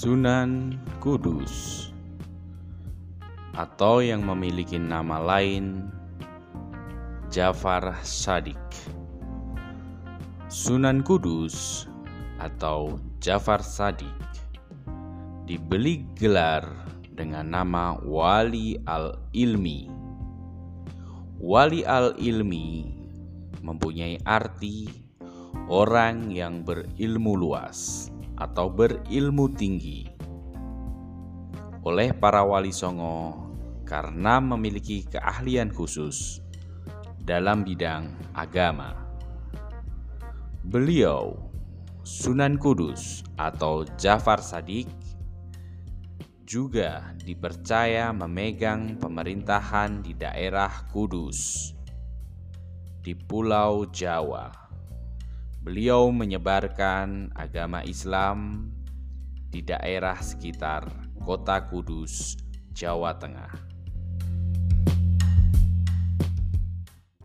Sunan Kudus atau yang memiliki nama lain Jafar Sadik. Sunan Kudus atau Jafar Sadik dibeli gelar dengan nama Wali Al-Ilmi. Wali Al-Ilmi mempunyai arti orang yang berilmu luas atau berilmu tinggi oleh para wali songo karena memiliki keahlian khusus dalam bidang agama. Beliau Sunan Kudus atau Jafar Sadik juga dipercaya memegang pemerintahan di daerah Kudus di Pulau Jawa. Beliau menyebarkan agama Islam di daerah sekitar kota Kudus, Jawa Tengah.